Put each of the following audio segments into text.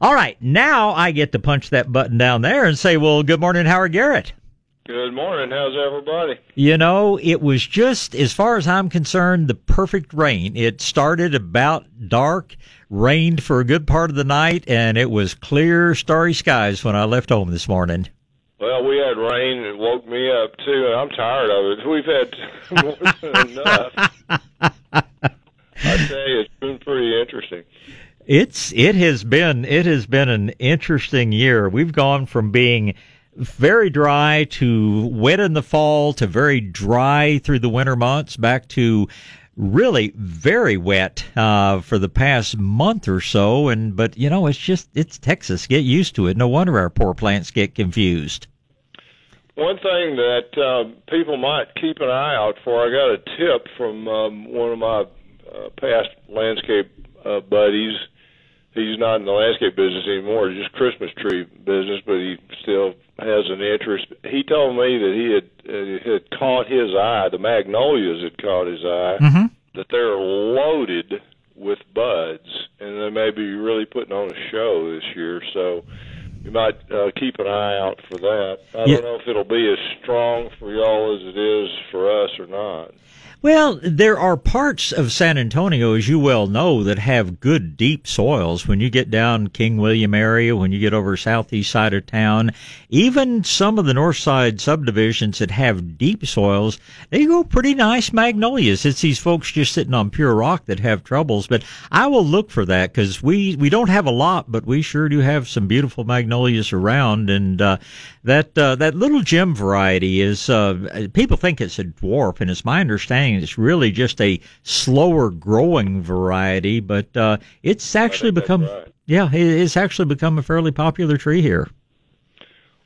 All right, now I get to punch that button down there and say, well, good morning, Howard Garrett. Good morning. How's everybody? You know, it was just, as far as I'm concerned, the perfect rain. It started about dark, rained for a good part of the night, and it was clear, starry skies when I left home this morning. Well, we had rain and woke me up too, and I'm tired of it. We've had more than enough. I tell you, it's been pretty interesting. It's it has been it has been an interesting year. We've gone from being very dry to wet in the fall to very dry through the winter months back to really very wet uh, for the past month or so. And but you know it's just it's Texas. Get used to it. No wonder our poor plants get confused. One thing that uh, people might keep an eye out for I got a tip from um, one of my uh, past landscape uh, buddies he's not in the landscape business anymore, just Christmas tree business, but he still has an interest. He told me that he had uh, had caught his eye, the magnolias had caught his eye, mm-hmm. that they're loaded with buds, and they may be really putting on a show this year. So you might uh, keep an eye out for that. I Yeah. don't know if it'll be as strong for y'all as it is for us or not. Well, there are parts of San Antonio, as you well know, that have good deep soils. When you get down King William area, when you get over southeast side of town, even some of the north side subdivisions that have deep soils, they go pretty nice magnolias. It's these folks just sitting on pure rock that have troubles. But I will look for that because we we don't have a lot, but we sure do have some beautiful magnolias around. And uh, that uh, that little gem variety is uh, people think it's a dwarf, and it's my understanding it's really just a slower growing variety. But uh, it's actually become right. yeah, it's actually become a fairly popular tree here.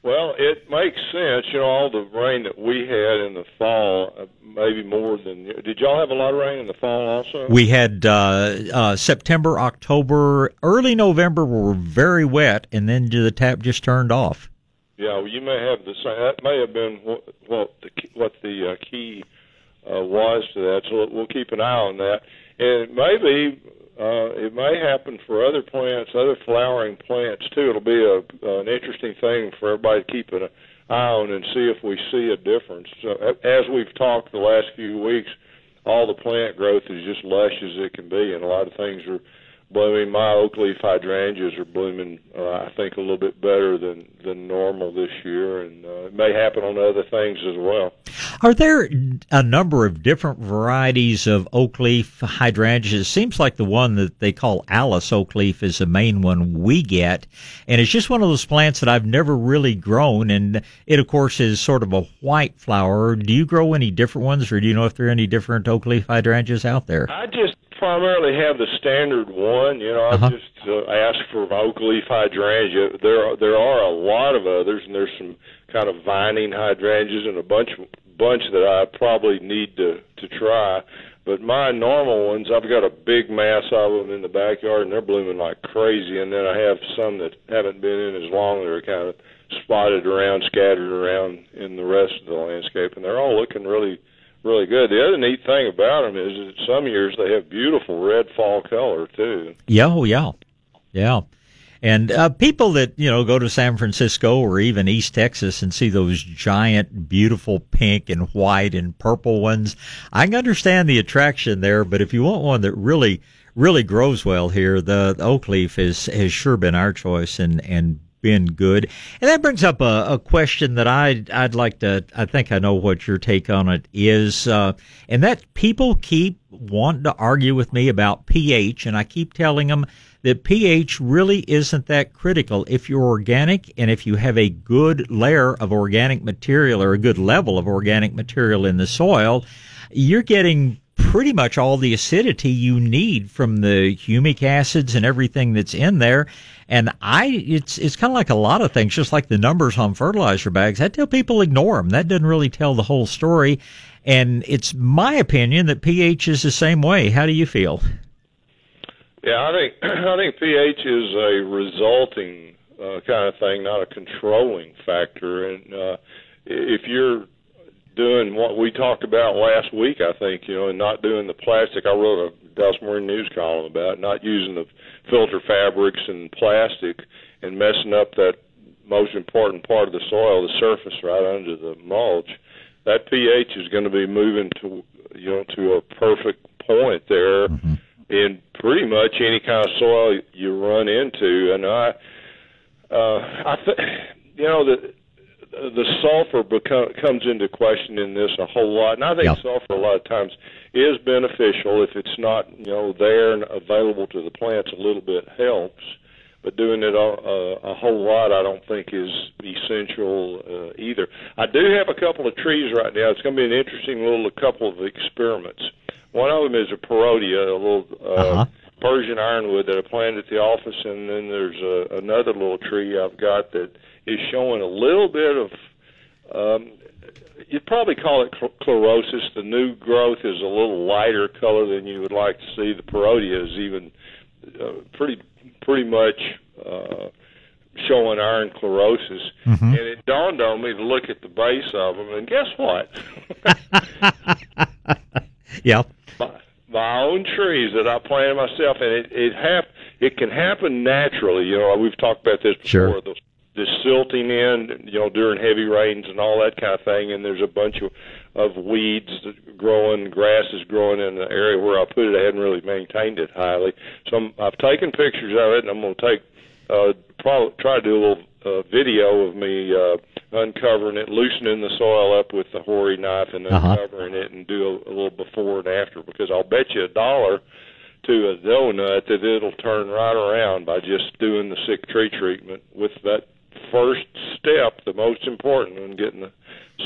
Well, it makes sense. You know, all the rain that we had in the fall, uh, maybe more than. Did y'all have a lot of rain in the fall also? We had uh, uh, September, October, early November were very wet, and then the tap just turned off. Yeah, well, you may have the same. That may have been what, what the what the uh, key uh, was to that. So we'll keep an eye on that. And maybe uh, it may happen for other plants, other flowering plants too. It'll be a an interesting thing for everybody to keep an eye on and see if we see a difference. So, as we've talked the last few weeks, all the plant growth is just lush as it can be, and a lot of things are blooming. My oak leaf hydrangeas are blooming, uh, I think, a little bit better than than normal this year, and uh, it may happen on other things as well. Are there a number of different varieties of oak leaf hydrangeas? It seems like the one that they call Alice oak leaf is the main one we get. And it's just one of those plants that I've never really grown. And it, of course, is sort of a white flower. Do you grow any different ones, or do you know if there are any different oak leaf hydrangeas out there? I just primarily have the standard one. You know, I Uh-huh. just uh, ask for oak leaf hydrangea. There, are, there are a lot of others, and there's some kind of vining hydrangeas and a bunch, bunch that I probably need to to try. But my normal ones, I've got a big mass of them in the backyard, and they're blooming like crazy. And then I have some that haven't been in as long; they're kind of spotted around, scattered around in the rest of the landscape, and they're all looking really really good. The other neat thing about them is that some years they have beautiful red fall color too. Yeah, oh, yeah, yeah. And uh, people that you know go to San Francisco or even East Texas and see those giant, beautiful pink and white and purple ones, I can understand the attraction there. But if you want one that really, really grows well here, the, the oak leaf is has sure been our choice and and been good. And that brings up a, a question that I I'd like to. I think I know what your take on it is, uh, and that people keep wanting to argue with me about pH, and I keep telling them that pH really isn't that critical. If you're organic and if you have a good layer of organic material or a good level of organic material in the soil, you're getting pretty much all the acidity you need from the humic acids and everything that's in there. And I, it's, it's kind of like a lot of things, just like the numbers on fertilizer bags. I tell people ignore them. That doesn't really tell the whole story. And it's my opinion that pH is the same way. How do you feel? Yeah, I think I think pH is a resulting uh, kind of thing, not a controlling factor. And uh, if you're doing what we talked about last week, I think you know, and not doing the plastic. I wrote a Dallas News column about not using the filter fabrics and plastic and messing up that most important part of the soil, the surface right under the mulch, that pH is going to be moving to you know to a perfect point there mm-hmm. in pretty much any kind of soil you run into. And I, uh, I think you know the the sulfur become, comes into question in this a whole lot, and I think yeah. sulfur a lot of times is beneficial if it's not you know there and available to the plants. A little bit helps, but doing it a, a, a whole lot, I don't think is essential uh, either. I do have a couple of trees right now. It's going to be an interesting little couple of experiments. One of them is a Parrotia, a little uh, uh-huh. Persian ironwood that I planted at the office, and then there's a, another little tree I've got that is showing a little bit of. Um, you'd probably call it chlorosis. The new growth is a little lighter color than you would like to see. The Parrotia is even uh, pretty pretty much uh, showing iron chlorosis, mm-hmm. and it dawned on me to look at the base of them, and guess what? yeah. My, my own trees that I planted myself, and it it hap- it can happen naturally. You know, we've talked about this before. Sure. The, the silting in, you know, during heavy rains and all that kind of thing, and there's a bunch of of weeds growing, grass is growing in the area where I put it. I hadn't really maintained it highly, so I'm, I've taken pictures of it, and I'm going to take uh, probably try to do a little uh, video of me uh, uncovering it, loosening the soil up with the Horry knife, and uh-huh. uncovering it, and do a, a little before and after. Because I'll bet you a dollar to a donut that it'll turn right around by just doing the sick tree treatment with that first step, the most important in getting the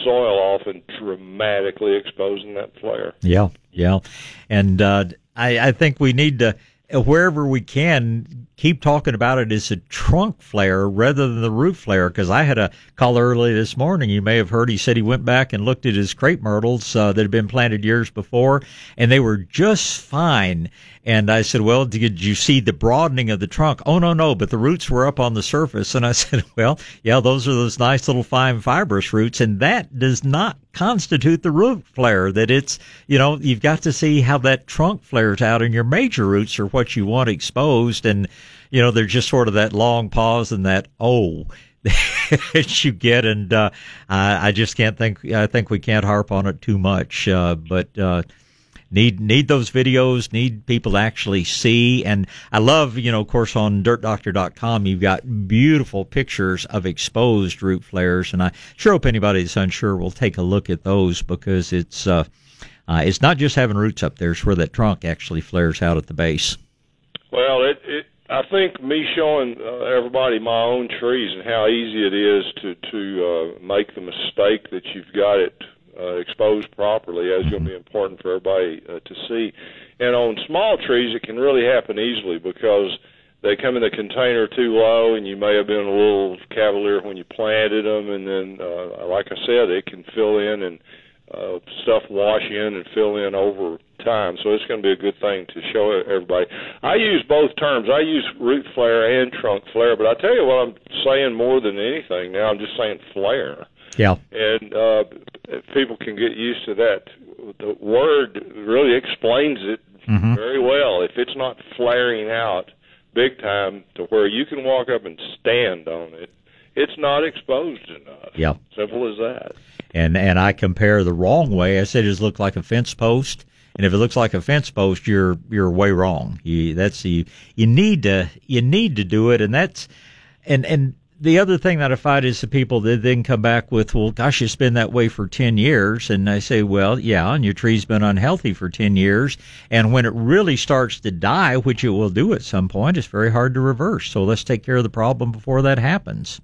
soil off and dramatically exposing that flare. Yeah, yeah, and uh, I, I think we need to wherever we can keep talking about it as a trunk flare rather than the root flare because I had a call early this morning. You may have heard he said he went back and looked at his crepe myrtles uh, that had been planted years before, and they were just fine. And I said, "Well, did you see the broadening of the trunk?" "Oh no, no, but the roots were up on the surface." And I said, "Well, yeah, those are those nice little fine fibrous roots, and that does not constitute the root flare. That it's you know you've got to see how that trunk flares out, and your major roots are what you want exposed, and you know, there's just sort of that long pause and that oh that you get, and uh, I, I just can't think. I think we can't harp on it too much, uh, but. Uh, need need those videos need people to actually see and i love you know of course on dirtdoctor.com you've got beautiful pictures of exposed root flares and i sure hope anybody that's unsure will take a look at those because it's uh, uh, it's not just having roots up there it's where that trunk actually flares out at the base well it, it I think me showing uh, everybody my own trees and how easy it is to to uh, make the mistake that you've got it uh, exposed properly is going to be important for everybody uh, to see. And on small trees, it can really happen easily because they come in the container too low, and you may have been a little cavalier when you planted them, and then, uh, like I said, it can fill in and uh, stuff wash in and fill in over time. So it's going to be a good thing to show everybody. I use both terms. I use root flare and trunk flare, but I tell you what I'm saying more than anything now. I'm just saying flare. Yeah. And uh, people can get used to that. The word really explains it mm-hmm. very well. If it's not flaring out big time to where you can walk up and stand on it, it's not exposed enough. Yeah. Simple as that. And and I compare the wrong way. I said it look like a fence post. And if it looks like a fence post, you're you're way wrong. You, that's you. You need to you need to do it, and that's and and the other thing that I find is the people that then come back with, well, gosh, it's been that way for 10 years. And I say, well, yeah, and your tree's been unhealthy for 10 years. And when it really starts to die, which it will do at some point, it's very hard to reverse. So let's take care of the problem before that happens.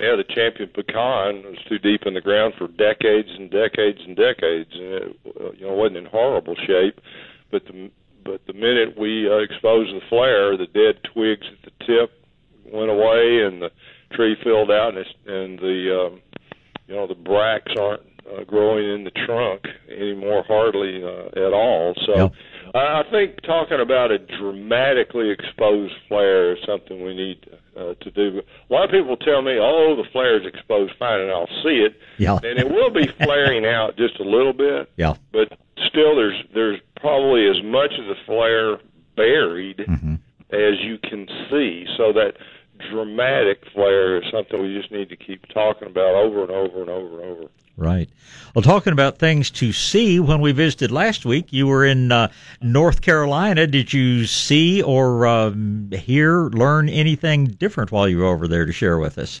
Yeah, the champion pecan was too deep in the ground for decades and decades and decades, and it you know wasn't in horrible shape. But the but the minute we uh, exposed the flare, the dead twigs at the tip went away, and the tree filled out, and, it's, and the um, you know the bracts aren't uh, growing in the trunk anymore, hardly uh, at all. So. Yep. I think talking about a dramatically exposed flare is something we need uh, to do. A lot of people tell me, "Oh, the flare is exposed fine," and I'll see it, yeah. and it will be flaring out just a little bit. Yeah. But still, there's there's probably as much of the flare buried mm-hmm. as you can see. So that dramatic flare is something we just need to keep talking about over and over and over and over. Right. Well, talking about things to see, when we visited last week, you were in uh, North Carolina. Did you see or um, hear, learn anything different while you were over there to share with us?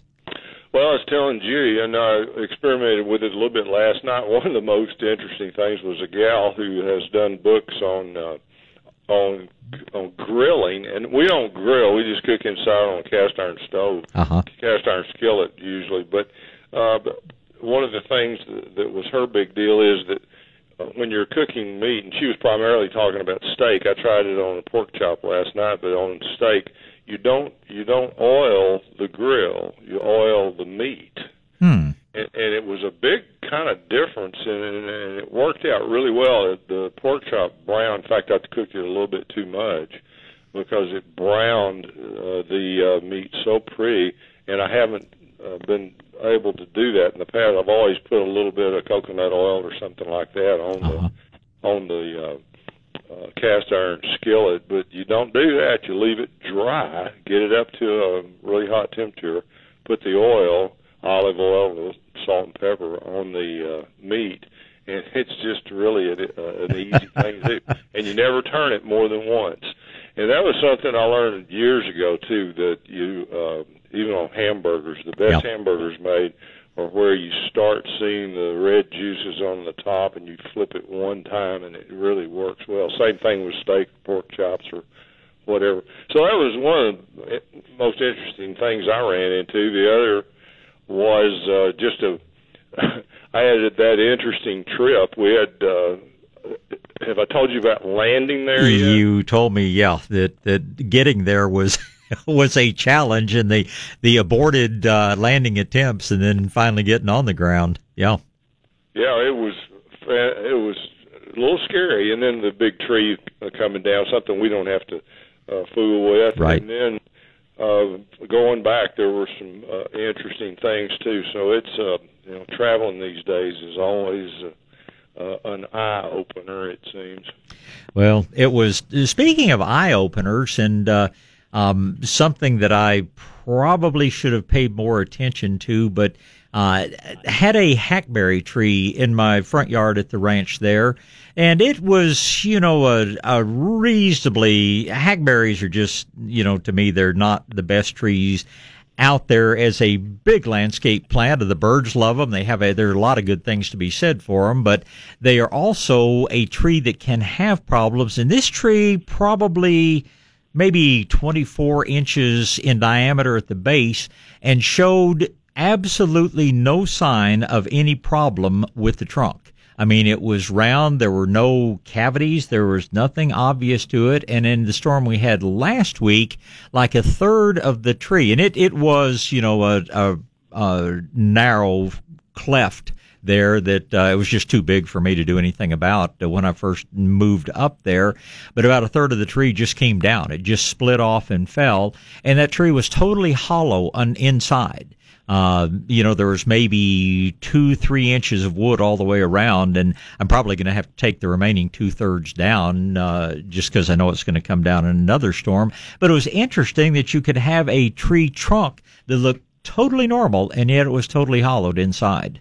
Well, I was telling Judy, and I experimented with it a little bit last night. One of the most interesting things was a gal who has done books on uh, on on grilling, and we don't grill; we just cook inside on a cast iron stove, uh-huh. cast iron skillet usually. But uh, one of the things that, that was her big deal is that uh, when you're cooking meat, and she was primarily talking about steak. I tried it on a pork chop last night, but on steak you don't you don't oil the grill. You oil the meat. Hmm. And, and it was a big kind of difference, and, and it worked out really well. The pork chop brown. In fact, I cooked it a little bit too much because it browned uh, the uh, meat so pretty, and I haven't uh, been able to do that in the past. I've always put a little bit of coconut oil or something like that on uh-huh. the on the uh, uh, cast iron skillet, but you don't do that. You leave it dry, get it up to a really hot temperature, put the oil, olive oil, salt and pepper on the uh, meat, and it's just really a, uh, an easy thing to do. And you never turn it more than once. And that was something I learned years ago too. That you uh, even on hamburgers, the best yep. hamburgers made or where you start seeing the red juices on the top and you flip it one time and it really works well. Same thing with steak, pork chops, or whatever. So that was one of the most interesting things I ran into. The other was uh, just a. I had that interesting trip. We had. Uh, have I told you about landing there yet? You told me, yeah, that that getting there was was a challenge in the the aborted uh, landing attempts, and then finally getting on the ground. Yeah, yeah, it was it was a little scary, and then the big tree uh, coming down, something we don't have to uh, fool with, right? And then uh, going back, there were some uh, interesting things too. So it's uh, you know traveling these days is always. Uh, uh, an eye opener, it seems. Well, it was. Speaking of eye openers, and uh, um, something that I probably should have paid more attention to, but uh, had a hackberry tree in my front yard at the ranch there, and it was, you know, a, a reasonably hackberries are just, you know, to me they're not the best trees out there as a big landscape plant. The birds love them. They have a, there are a lot of good things to be said for them, but they are also a tree that can have problems. And this tree probably maybe 24 inches in diameter at the base and showed absolutely no sign of any problem with the trunk. I mean, it was round. There were no cavities. There was nothing obvious to it. And in the storm we had last week, like a third of the tree, and it, it was, you know, a, a, a narrow cleft there that uh, it was just too big for me to do anything about uh, when I first moved up there. But about a third of the tree just came down. It just split off and fell, and that tree was totally hollow on inside. Uh, you know, there was maybe two, three inches of wood all the way around, and I'm probably going to have to take the remaining two thirds down uh, just because I know it's going to come down in another storm. But it was interesting that you could have a tree trunk that looked totally normal, and yet it was totally hollowed inside.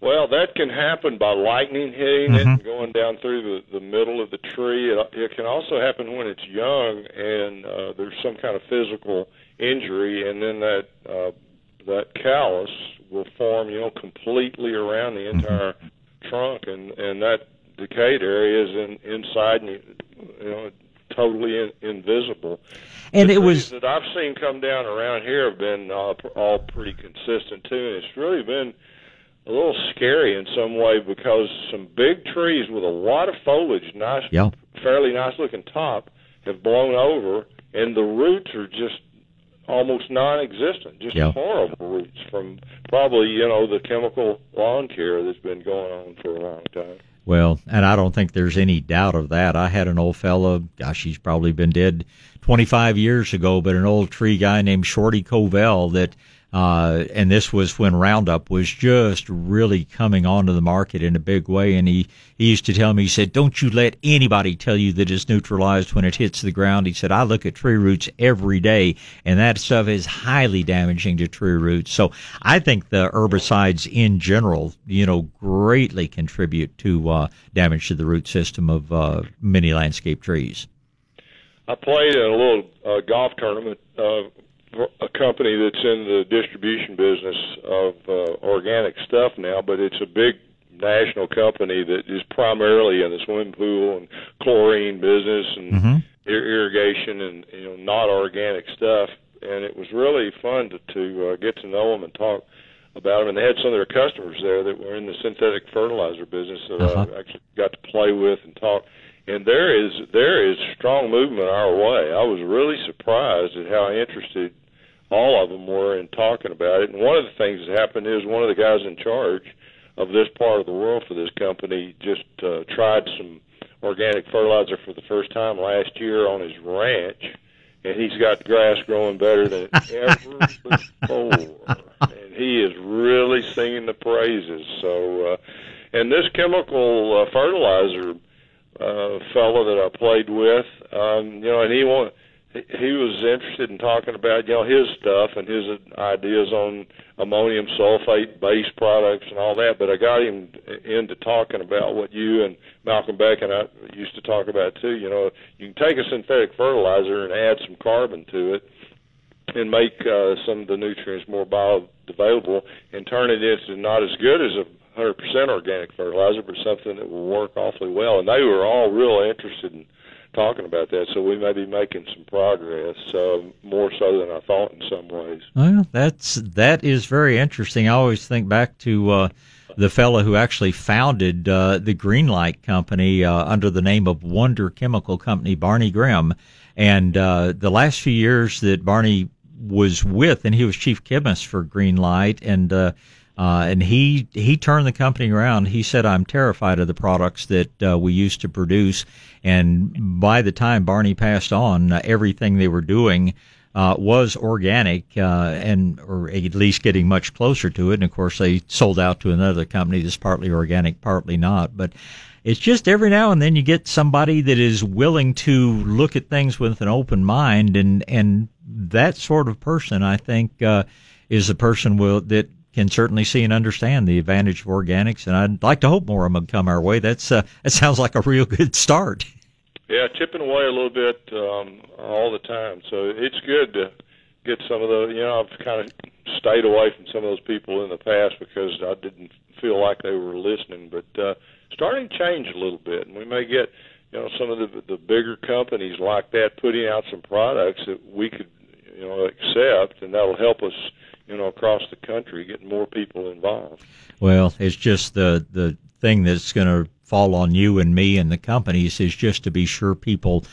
Well, that can happen by lightning hitting mm-hmm. it and going down through the, the middle of the tree. It, it can also happen when it's young and uh, there's some kind of physical injury, and then that uh, that callus will form, you know, completely around the mm-hmm. entire mm-hmm. trunk, and and that decayed area is in, inside, and you know, totally in, invisible. And the it was that I've seen come down around here have been uh, all pretty consistent too, and it's really been a little scary in some way because some big trees with a lot of foliage, nice, yeah. fairly nice looking top, have blown over, and the roots are just almost non-existent, just yeah. horrible roots from probably you know the chemical lawn care that's been going on for a long time. Well, and I don't think there's any doubt of that. I had an old fellow, gosh, he's probably been dead 25 years ago, but an old tree guy named Shorty Covell that Uh, and this was when Roundup was just really coming onto the market in a big way. And he, he used to tell me, he said, don't you let anybody tell you that it's neutralized when it hits the ground. He said, I look at tree roots every day and that stuff is highly damaging to tree roots. So I think the herbicides in general, you know, greatly contribute to, uh, damage to the root system of, uh, many landscape trees. I played in a little uh, golf tournament uh, a company that's in the distribution business of uh, organic stuff now, but it's a big national company that is primarily in the swimming pool and chlorine business and mm-hmm. ir- irrigation and you know not organic stuff. And it was really fun to, to uh, get to know them and talk about them. And they had some of their customers there that were in the synthetic fertilizer business that uh-huh. I actually got to play with and talk and there is there is strong movement our way. I was really surprised at how interested all of them were in talking about it. And one of the things that happened is one of the guys in charge of this part of the world for this company just uh, tried some organic fertilizer for the first time last year on his ranch, and he's got grass growing better than ever before. And he is really singing the praises. So, uh, and this chemical uh, fertilizer uh, fellow that I played with. Um, you know, and he want he was interested in talking about you know his stuff and his ideas on ammonium sulfate based products and all that. But I got him into talking about what you and Malcolm Beck and I used to talk about too. You know, you can take a synthetic fertilizer and add some carbon to it and make uh, some of the nutrients more bioavailable and turn it into not as good as a 100% organic fertilizer, but something that will work awfully well. And they were all real interested in talking about that, so we may be making some progress, uh, more so than I thought in some ways. Well, that's that is very interesting. I always think back to uh, the fellow who actually founded uh, the Greenlight Company uh, under the name of Wonder Chemical Company, Barney Grimm, and uh, the last few years that Barney was with, and he was chief chemist for Greenlight, and uh, uh, and he he turned the company around. He said, "I'm terrified of the products that uh, we used to produce." And by the time Barney passed on, uh, everything they were doing uh, was organic, uh, and or at least getting much closer to it. And of course, they sold out to another company that's partly organic, partly not. But it's just every now and then you get somebody that is willing to look at things with an open mind, and and that sort of person, I think, uh, is a person will that can certainly see and understand the advantage of organics, and I'd like to hope more of them come our way. That's uh, that sounds like a real good start. Yeah, chipping away a little bit um, all the time. So it's good to get some of the. You know, I've kind of stayed away from some of those people in the past because I didn't feel like they were listening. But uh, starting to change a little bit, and we may get you know some of the the bigger companies like that putting out some products that we could you know accept, and that'll help us you know, across the country, getting more people involved. Well, it's just the the thing that's going to fall on you and me and the companies is just to be sure people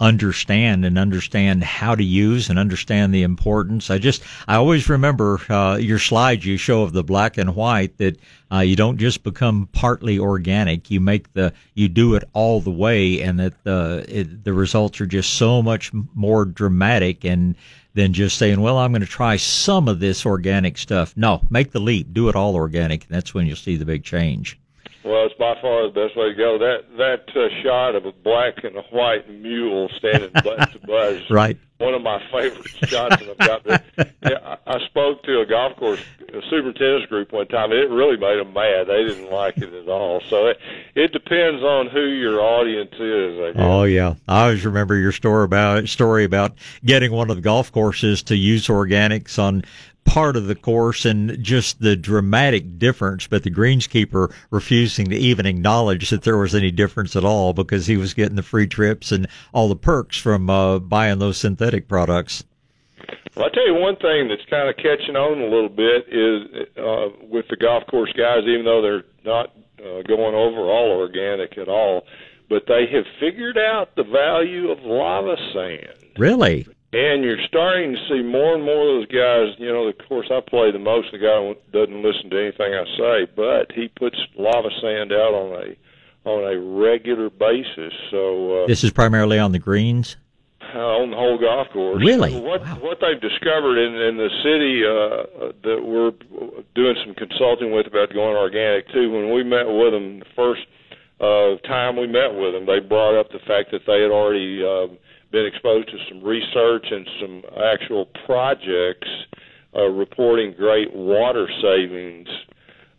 understand and understand how to use and understand the importance. I just, I always remember uh, your slides you show of the black and white that uh, you don't just become partly organic. You make the, you do it all the way, and that the it, the results are just so much more dramatic and than just saying, well, I'm going to try some of this organic stuff. No, make the leap, do it all organic, and that's when you'll see the big change. Well, it's by far the best way to go. That that uh, shot of a black and a white mule standing butt to butt right. One of my favorite shots that I've got. Yeah, I, I spoke to a golf course a superintendent's group one time, and it really made them mad. They didn't like it at all. So it it depends on who your audience is. I guess. Oh yeah, I always remember your story about story about getting one of the golf courses to use organics on part of the course and just the dramatic difference, but the greenskeeper refusing to even acknowledge that there was any difference at all because he was getting the free trips and all the perks from uh, buying those synthetic products. Well, I tell you one thing that's kind of catching on a little bit is uh, with the golf course guys, even though they're not uh, going over all organic at all, but they have figured out the value of lava sand. Really? And you're starting to see more and more of those guys. You know, of course, I play the most. The guy doesn't listen to anything I say, but he puts lava sand out on a on a regular basis. So uh, this is primarily on the greens. Uh, on the whole golf course. Really? What wow. what they've discovered in, in the city uh, that we're doing some consulting with about going organic too. When we met with them the first uh, time we met with them, they brought up the fact that they had already uh, been exposed to some research and some actual projects uh, reporting great water savings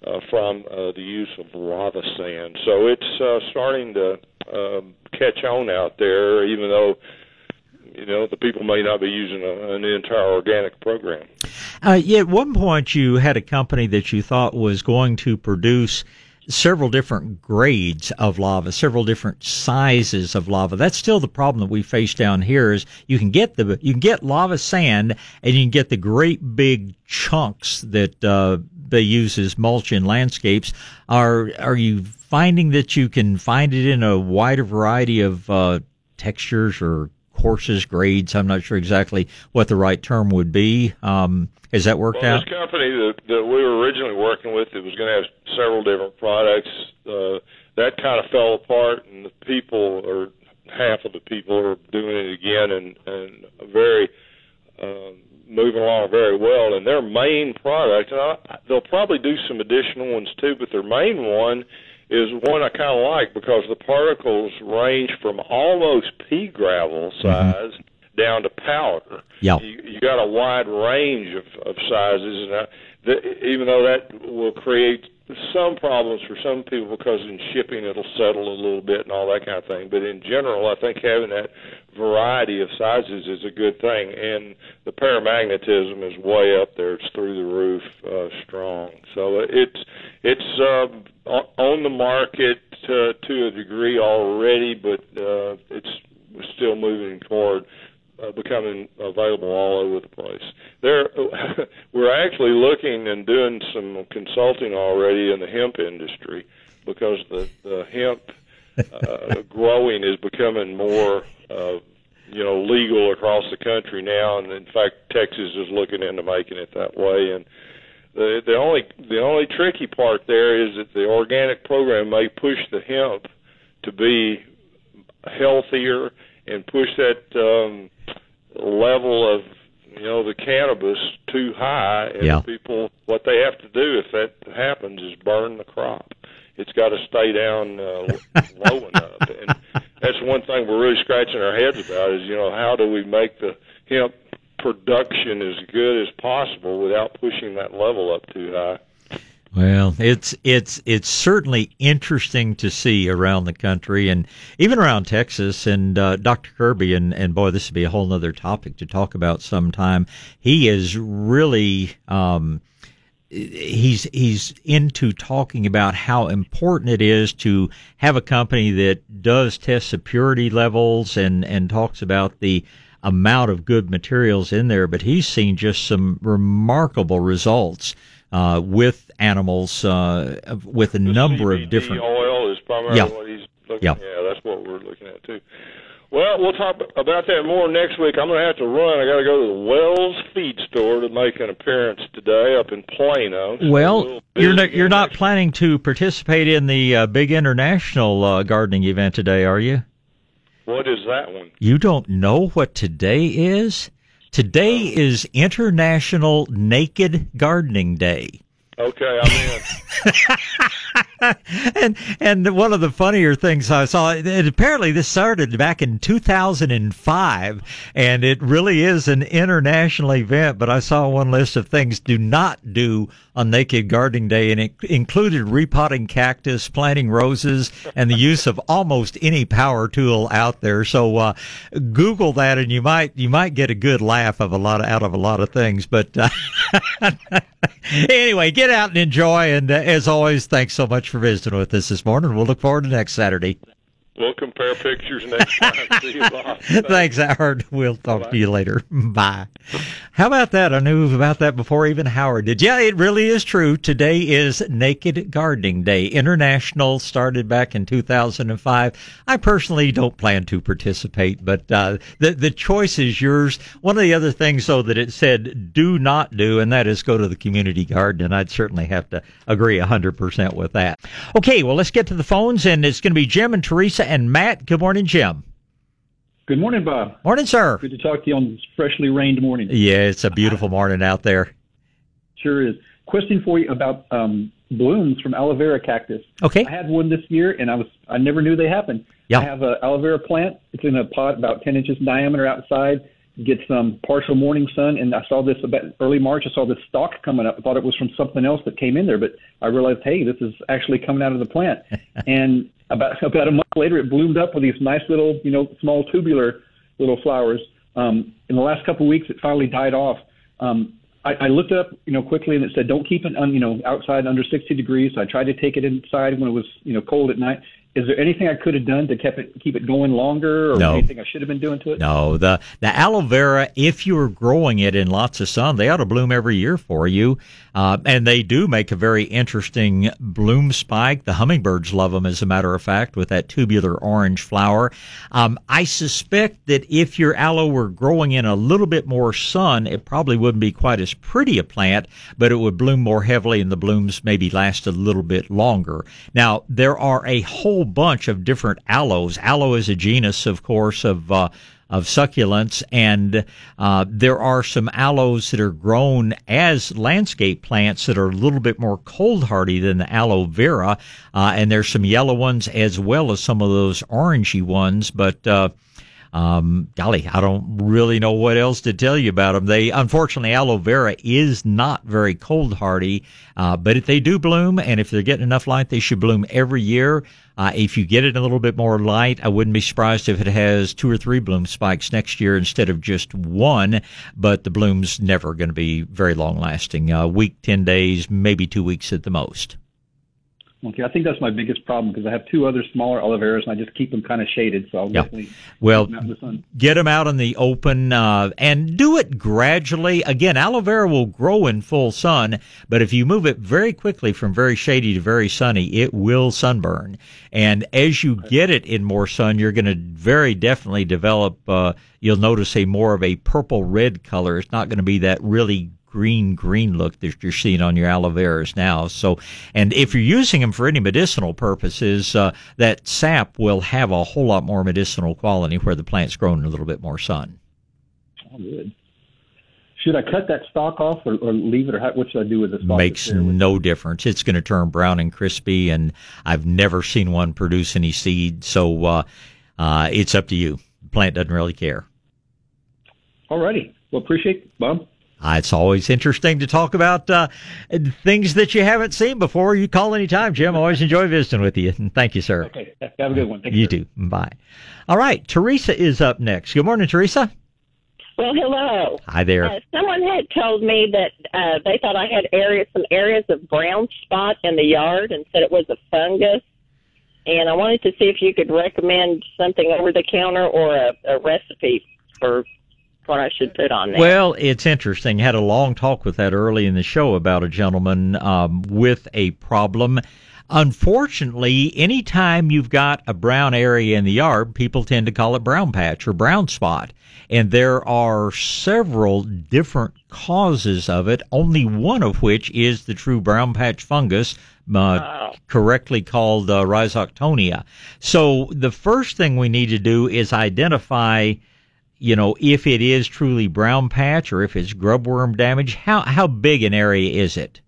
uh, from uh, the use of lava sand. So it's uh, starting to um, catch on out there, even though you know the people may not be using a, an entire organic program. Uh, yeah, at one point you had a company that you thought was going to produce several different grades of lava, several different sizes of lava. That's still the problem that we face down here is you can get the you can get lava sand and you can get the great big chunks that uh, they use as mulch in landscapes. Are are you finding that you can find it in a wider variety of uh, textures or courses, grades? I'm not sure exactly what the right term would be. Um, has that worked well, out? This company that, that we were originally working with, it was going to have several different products. Uh, that kind of fell apart, and the people, or half of the people, are doing it again, and and very um, moving along very well. And their main product, and I, they'll probably do some additional ones too, but their main one is one I kind of like because the particles range from almost pea gravel size. Mm-hmm down to powder. Yeah. You, you got a wide range of, of sizes, and I, the, even though that will create some problems for some people because in shipping it'll settle a little bit and all that kind of thing. But in general, I think having that variety of sizes is a good thing. And the paramagnetism is way up there; it's through the roof, uh, strong. So it's it's uh, on the market to, to a degree already, but uh, it's still moving toward uh, becoming available all over the place. There, we're actually looking and doing some consulting already in the hemp industry because the, the hemp uh, growing is becoming more, uh, you know, legal across the country now, and in fact, Texas is looking into making it that way. And the the only the only tricky part there is that the organic program may push the hemp to be healthier and push that um, level of you know the cannabis too high, and yeah. people what they have to do if that happens is burn the crop. It's got to stay down uh, low enough, and that's one thing we're really scratching our heads about. Is you know how do we make the hemp production as good as possible without pushing that level up too high. Well, it's it's it's certainly interesting to see around the country and even around Texas. And uh, Dr. Kirby and and boy, this would be a whole other topic to talk about sometime. He is really. Um, he's he's into talking about how important it is to have a company that does test the purity levels and and talks about the amount of good materials in there. But he's seen just some remarkable results uh, with animals uh, with a the number CBD of different oil is primarily yeah. what he's looking yeah. yeah that's what we're looking at too. Well we'll talk about that more next week. I'm going to have to run. I got to go to the wells feed store to make an appearance today up in plano. So well you're not you're not planning to participate in the uh, big international uh, gardening event today are you? What is that one? You don't know what today is Today is International Naked Gardening Day. Okay, I'm in. and and one of the funnier things I saw, it, apparently this started back in 2005, and it really is an international event. But I saw one list of things do not do on Naked Gardening Day, and it included repotting cactus, planting roses, and the use of almost any power tool out there. So uh, Google that, and you might you might get a good laugh of a lot of, out of a lot of things. But uh, anyway, get out and enjoy. And uh, as always, thanks so much for visiting with us this morning. We'll look forward to next Saturday. We'll compare pictures next time. See you, Bob. Thanks, Howard. We'll talk Bye. to you later. Bye. How about that? I knew about that before even Howard did. Yeah, it really is true. Today is Naked Gardening Day. International started back in 2005. I personally don't plan to participate, but uh, the the choice is yours. One of the other things, though, that it said do not do, and that is go to the community garden, and I'd certainly have to agree 100% with that. Okay, well, let's get to the phones, and it's going to be Jim and Teresa and Matt. Good morning, Jim. Good morning, Bob. Morning, sir. Good to talk to you on this freshly rained morning. Yeah, it's a beautiful morning out there. Sure is. Question for you about um, blooms from aloe vera cactus. Okay. I had one this year, and I was I never knew they happened. Yeah. I have a aloe vera plant. It's in a pot about 10 inches in diameter outside. Get some partial morning sun, and I saw this about early March. I saw this stalk coming up. I thought it was from something else that came in there, but I realized, hey, this is actually coming out of the plant. and about about a month later, it bloomed up with these nice little, you know, small tubular little flowers. Um, in the last couple of weeks, it finally died off. Um, I, I looked it up, you know, quickly, and it said don't keep it, on, you know, outside under 60 degrees. So I tried to take it inside when it was, you know, cold at night. Is there anything I could have done to keep it keep it going longer, or No. anything I should have been doing to it? No, the the aloe vera, if you were growing it in lots of sun, they ought to bloom every year for you, uh, and they do make a very interesting bloom spike. The hummingbirds love them, as a matter of fact, with that tubular orange flower. Um, I suspect that if your aloe were growing in a little bit more sun, it probably wouldn't be quite as pretty a plant, but it would bloom more heavily, and the blooms maybe last a little bit longer. Now, there are a whole bunch of different aloes. Aloe is a genus, of course, of uh, of succulents, and uh, there are some aloes that are grown as landscape plants that are a little bit more cold hardy than the aloe vera, uh, and there's some yellow ones as well as some of those orangey ones, but. Uh, um, golly, I don't really know what else to tell you about them. They, unfortunately, aloe vera is not very cold hardy, uh, but if they do bloom and if they're getting enough light, they should bloom every year. Uh, if you get it a little bit more light, I wouldn't be surprised if it has two or three bloom spikes next year instead of just one, but the bloom's never going to be very long lasting. A week, 10 days, maybe two weeks at the most. Okay, I think that's my biggest problem because I have two other smaller aloe veras and I just keep them kind of shaded. So I'll Yeah. Well, them out in the sun. get them out in the open uh, and do it gradually. Again, aloe vera will grow in full sun, but if you move it very quickly from very shady to very sunny, it will sunburn. And as you get it in more sun, you're going to very definitely develop. Uh, you'll notice a more of a purple red color. It's not going to be that really green green look that you're seeing on your aloe veras now. So, and if you're using them for any medicinal purposes, uh, that sap will have a whole lot more medicinal quality where the plant's grown in a little bit more sun. Oh, good. Should I cut that stalk off or, or leave it, or how, what should I do with the stalk? Makes no difference. It's going to turn brown and crispy, and I've never seen one produce any seed. So, uh, uh, it's up to you. The plant doesn't really care. Alrighty. Well, appreciate it, Bob. Uh, it's always interesting to talk about uh, things that you haven't seen before. You call anytime, Jim. Always enjoy visiting with you. And thank you, sir. Okay. Have a good one. Thank You sir. too. Bye. All right. Teresa is up next. Good morning, Teresa. Well, hello. Hi there. Uh, someone had told me that uh, they thought I had areas, some areas of brown spot in the yard, and said it was a fungus. And I wanted to see if you could recommend something over the counter or a, a recipe for what I should put on there. Well, it's interesting. Had a long talk with that early in the show about a gentleman um, with a problem. Unfortunately, anytime you've got a brown area in the yard, people tend to call it brown patch or brown spot. And there are several different causes of it, only one of which is the true brown patch fungus, uh, Oh. correctly called uh, Rhizoctonia. So the first thing we need to do is identify you know, if it is truly brown patch or if it's grubworm damage, how how big an area is it?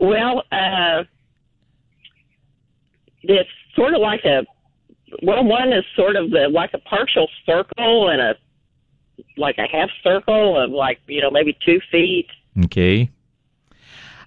Well, uh, it's sort of like a well, one is sort of the, like a partial circle and a like a half circle of like you know maybe two feet. Okay.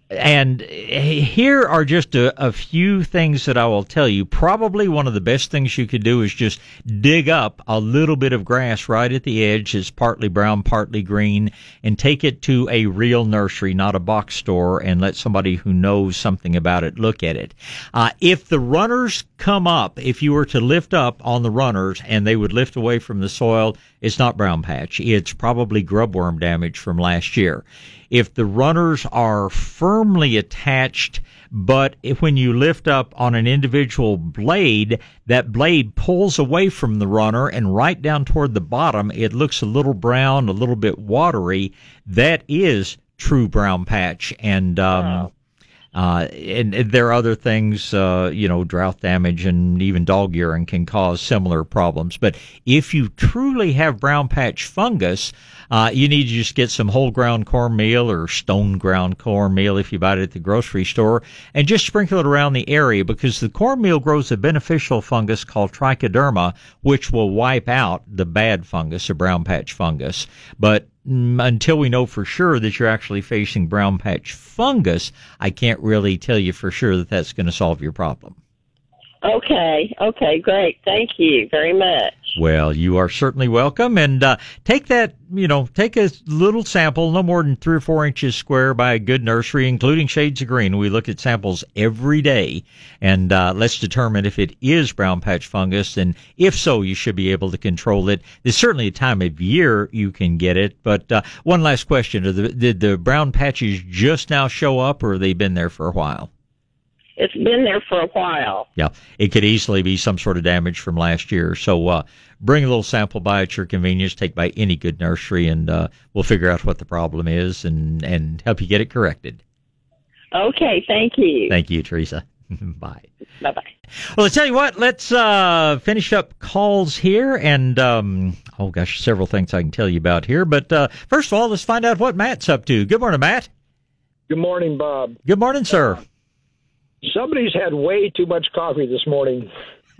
And here are just a, a few things that I will tell you. Probably one of the best things you could do is just dig up a little bit of grass right at the edge. It's partly brown, partly green, and take it to a real nursery, not a box store, and let somebody who knows something about it look at it. Uh, if the runners come up, if you were to lift up on the runners and they would lift away from the soil, it's not brown patch. It's probably grubworm damage from last year. If the runners are firmly attached, but when you lift up on an individual blade, that blade pulls away from the runner and right down toward the bottom, it looks a little brown, a little bit watery. That is true brown patch. And, um, Uh, and, and there are other things, uh, you know, drought damage and even dog urine can cause similar problems. But if you truly have brown patch fungus, uh, you need to just get some whole ground cornmeal or stone ground cornmeal if you buy it at the grocery store and just sprinkle it around the area because the cornmeal grows a beneficial fungus called trichoderma, which will wipe out the bad fungus, a brown patch fungus. But until we know for sure that you're actually facing brown patch fungus, I can't really tell you for sure that that's going to solve your problem. Okay, okay, great. Thank you very much. Well, you are certainly welcome. And uh, take that, you know, take a little sample, no more than three or four inches square by a good nursery, including shades of green. We look at samples every day, and uh, let's determine if it is brown patch fungus. And if so, you should be able to control it. There's certainly a time of year you can get it. But uh, one last question Did the brown patches just now show up, or have they been there for a while? It's been there for a while. Yeah, it could easily be some sort of damage from last year. So uh, bring a little sample by at your convenience. Take by any good nursery, and uh, we'll figure out what the problem is and and help you get it corrected. Okay, thank you. Thank you, Teresa. bye. Bye bye. Well, I tell you what, let's uh, finish up calls here, and um, oh gosh, several things I can tell you about here. But uh, first of all, let's find out what Matt's up to. Good morning, Matt. Good morning, Bob. Good morning, sir. Somebody's had way too much coffee this morning.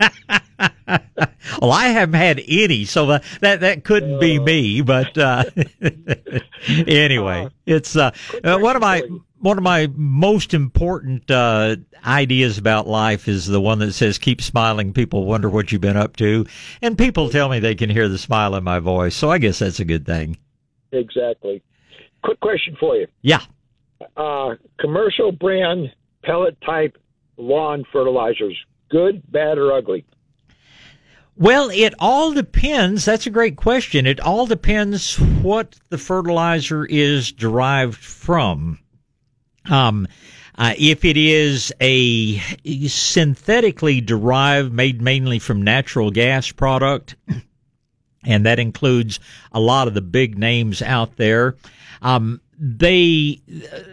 well, I haven't had any, so that that, that couldn't uh, be me. But uh, anyway, uh, it's uh, uh, one of my one of my most important uh, ideas about life is the one that says "keep smiling." People wonder what you've been up to, and people tell me they can hear the smile in my voice. So I guess that's a good thing. Exactly. Quick question for you. Yeah. commercial brand pellet type lawn fertilizers good, bad, or ugly? Well, it all depends. That's a great question. It all depends what the fertilizer is derived from. Um, uh, if it is a synthetically derived, made mainly from natural gas product, and that includes a lot of the big names out there, um, they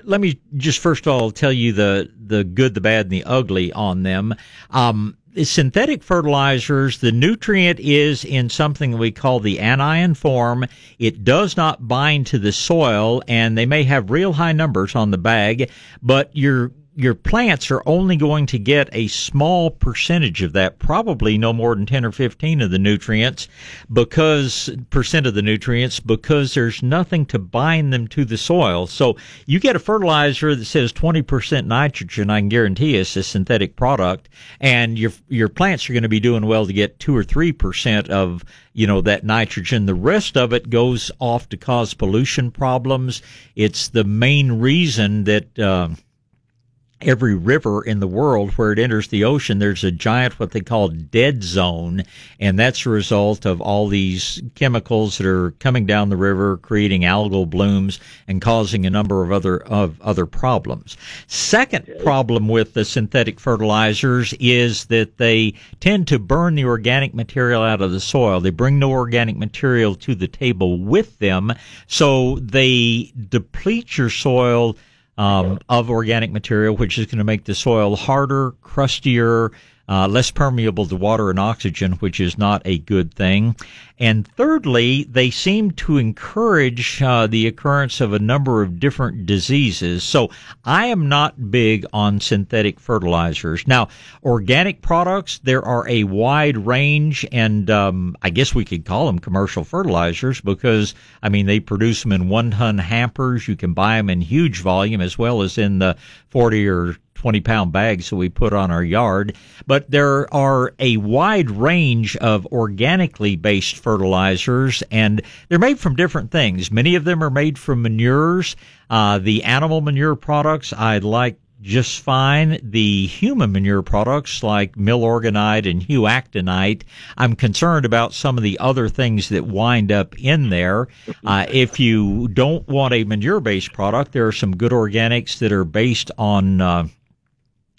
let me just first of all tell you the the good, the bad, and the ugly on them. Um, synthetic fertilizers, the nutrient is in something we call the anion form. It does not bind to the soil, and they may have real high numbers on the bag, but you're your plants are only going to get a small percentage of that, probably no more than 10 or 15 of the nutrients because percent of the nutrients because there's nothing to bind them to the soil. So you get a fertilizer that says 20% nitrogen, I can guarantee it's a synthetic product and your your plants are going to be doing well to get 2 or 3% of, you know, that nitrogen. The rest of it goes off to cause pollution problems. It's the main reason that uh, every river in the world where it enters the ocean, there's a giant what they call dead zone, and that's a result of all these chemicals that are coming down the river, creating algal blooms and causing a number of other of other problems. Second problem with the synthetic fertilizers is that they tend to burn the organic material out of the soil. They bring no organic material to the table with them, so they deplete your soil um, of organic material, which is going to make the soil harder, crustier, uh, less permeable to water and oxygen, which is not a good thing. And thirdly, they seem to encourage uh, the occurrence of a number of different diseases. So I am not big on synthetic fertilizers. Now, organic products, there are a wide range, and um, I guess we could call them commercial fertilizers because, I mean, they produce them in one ton hampers. You can buy them in huge volume as well as in the 40 or 20 pound bags that we put on our yard. But there are a wide range of organically based fertilizers, and they're made from different things. Many of them are made from manures. Uh, the animal manure products I like just fine. The human manure products like Milorganite and Hou-Actinite, I'm concerned about some of the other things that wind up in there. Uh, if you don't want a manure based product, there are some good organics that are based on uh,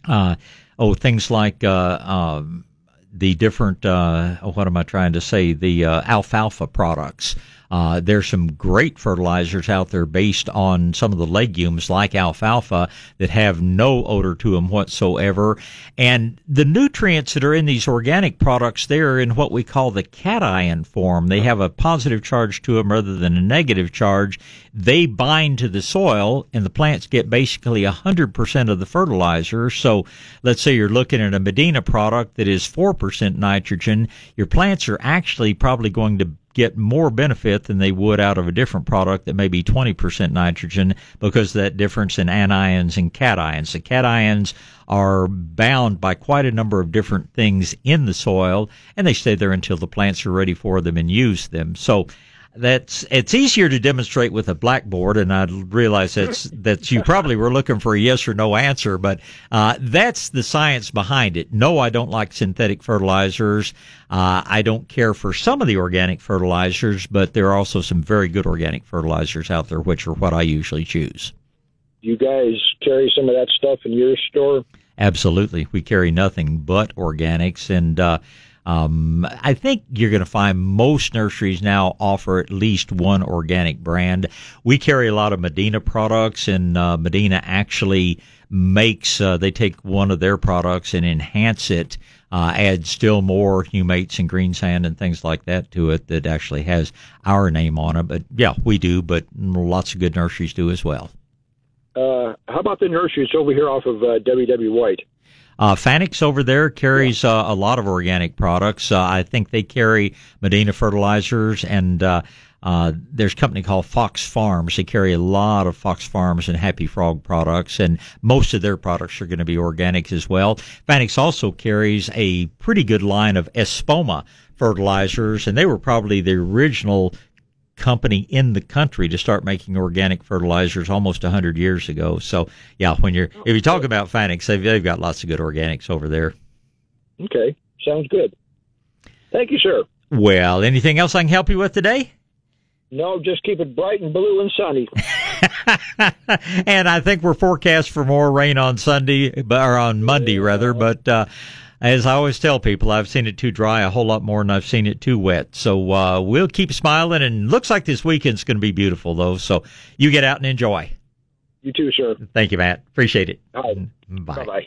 uh, oh, things like uh, um, the different uh, what am I trying to say? The uh, alfalfa products. Uh, there's some great fertilizers out there based on some of the legumes like alfalfa that have no odor to them whatsoever. And the nutrients that are in these organic products, they're in what we call the cation form. They have a positive charge to them rather than a negative charge. They bind to the soil and the plants get basically 100% of the fertilizer. So let's say you're looking at a Medina product that is 4% nitrogen. Your plants are actually probably going to get more benefit than they would out of a different product that may be 20% nitrogen because of that difference in anions and cations. The cations are bound by quite a number of different things in the soil and they stay there until the plants are ready for them and use them. So that's it's easier to demonstrate with a blackboard, and I realize that's that you probably were looking for a yes or no answer, but uh, that's the science behind it. No, I don't like synthetic fertilizers. Uh, I don't care for some of the organic fertilizers, but there are also some very good organic fertilizers out there, which are what I usually choose. You guys carry some of that stuff in your store? Absolutely, we carry nothing but organics, and uh, um, I think you're going to find most nurseries now offer at least one organic brand. We carry a lot of Medina products, and uh, Medina actually makes uh, they take one of their products and enhance it, uh, add still more humates and green sand and things like that to it that actually has our name on it. But yeah, we do, but lots of good nurseries do as well. Uh, how about the nurseries over here off of uh, WW White? Uh, Fanick's over there carries uh, a lot of organic products. Uh, I think they carry Medina fertilizers and uh, uh, there's a company called Fox Farms. They carry a lot of Fox Farms and Happy Frog products, and most of their products are going to be organic as well. Fanick's also carries a pretty good line of Espoma fertilizers, and they were probably the original company in the country to start making organic fertilizers almost 100 years ago. So, yeah, when you're if you talk about Fanick's, they've, they've got lots of good organics over there. Okay, sounds good. Thank you, sir. Well, anything else I can help you with today? No, just keep it bright and blue and sunny. and I think we're forecast for more rain on Sunday, or on Monday rather. But uh, as I always tell people, I've seen it too dry a whole lot more than I've seen it too wet. So uh, we'll keep smiling, and looks like this weekend's going to be beautiful though. So you get out and enjoy. You too, sir. Thank you, Matt. Appreciate it. Bye. Bye. Bye.